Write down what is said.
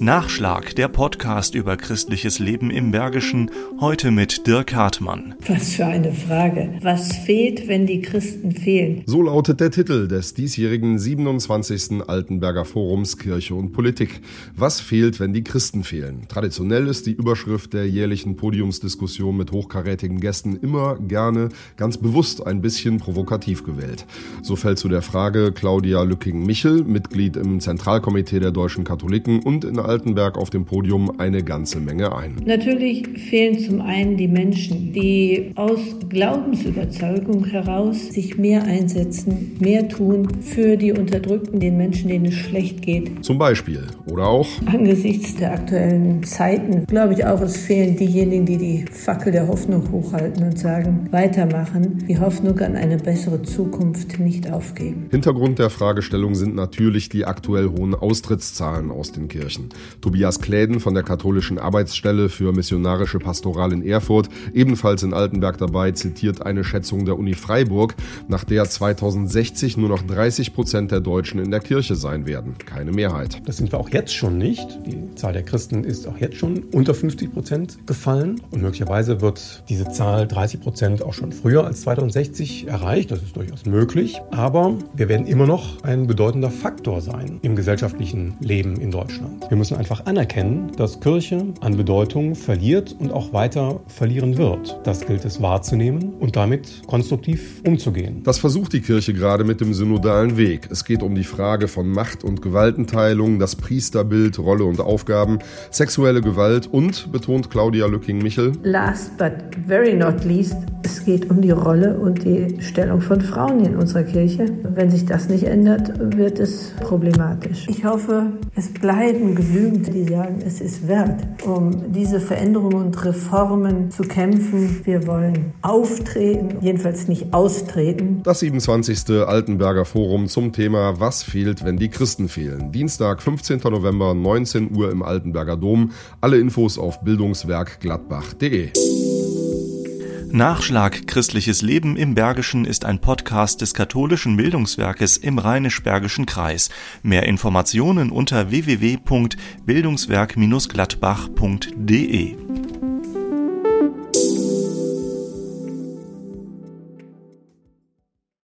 Nachschlag, der Podcast über christliches Leben im Bergischen, heute mit Dirk Hartmann. Was für eine Frage. Was fehlt, wenn die Christen fehlen? So lautet der Titel des diesjährigen 27. Altenberger Forums Kirche und Politik. Was fehlt, wenn die Christen fehlen? Traditionell ist die Überschrift der jährlichen Podiumsdiskussion mit hochkarätigen Gästen immer gerne ganz bewusst ein bisschen provokativ gewählt. So fällt zu der Frage Claudia Lücking-Michel, Mitglied im Zentralkomitee der deutschen Katholiken und in Altenberg auf dem Podium eine ganze Menge ein. Natürlich fehlen zum einen die Menschen, die aus Glaubensüberzeugung heraus sich mehr einsetzen, mehr tun für die Unterdrückten, den Menschen, denen es schlecht geht. Zum Beispiel. Oder auch. Angesichts der aktuellen Zeiten glaube ich auch, es fehlen diejenigen, die die Fackel der Hoffnung hochhalten und sagen, weitermachen, die Hoffnung an eine bessere Zukunft nicht aufgeben. Hintergrund der Fragestellung sind natürlich die aktuell hohen Austrittszahlen aus den Kirchen. Tobias Kläden von der Katholischen Arbeitsstelle für missionarische Pastoral in Erfurt, ebenfalls in Altenberg dabei, zitiert eine Schätzung der Uni Freiburg, nach der 2060 nur noch 30 Prozent der Deutschen in der Kirche sein werden. Keine Mehrheit. Das sind wir auch jetzt schon nicht. Die Zahl der Christen ist auch jetzt schon unter 50 Prozent gefallen. Und möglicherweise wird diese Zahl 30 Prozent auch schon früher als 2060 erreicht. Das ist durchaus möglich. Aber wir werden immer noch ein bedeutender Faktor sein im gesellschaftlichen Leben in Deutschland. Wir müssen einfach anerkennen, dass Kirche an Bedeutung verliert und auch weiter verlieren wird. Das gilt es wahrzunehmen und damit konstruktiv umzugehen. Das versucht die Kirche gerade mit dem synodalen Weg. Es geht um die Frage von Macht- und Gewaltenteilung, das Priesterbild, Rolle und Aufgaben, sexuelle Gewalt und, betont Claudia Lücking-Michel, last but very not least, es geht um die Rolle und die Stellung von Frauen in unserer Kirche. Wenn sich das nicht ändert, wird es problematisch. Ich hoffe, es bleiben genügend, die sagen, es ist wert, um diese Veränderungen und Reformen zu kämpfen. Wir wollen auftreten, jedenfalls nicht austreten. Das 27. Altenberger Forum zum Thema Was fehlt, wenn die Christen fehlen? Dienstag, 15. November, 19 Uhr im Altenberger Dom. Alle Infos auf bildungswerkgladbach.de. Nachschlag Christliches Leben im Bergischen ist ein Podcast des katholischen Bildungswerkes im Rheinisch-Bergischen Kreis. Mehr Informationen unter www.bildungswerk-gladbach.de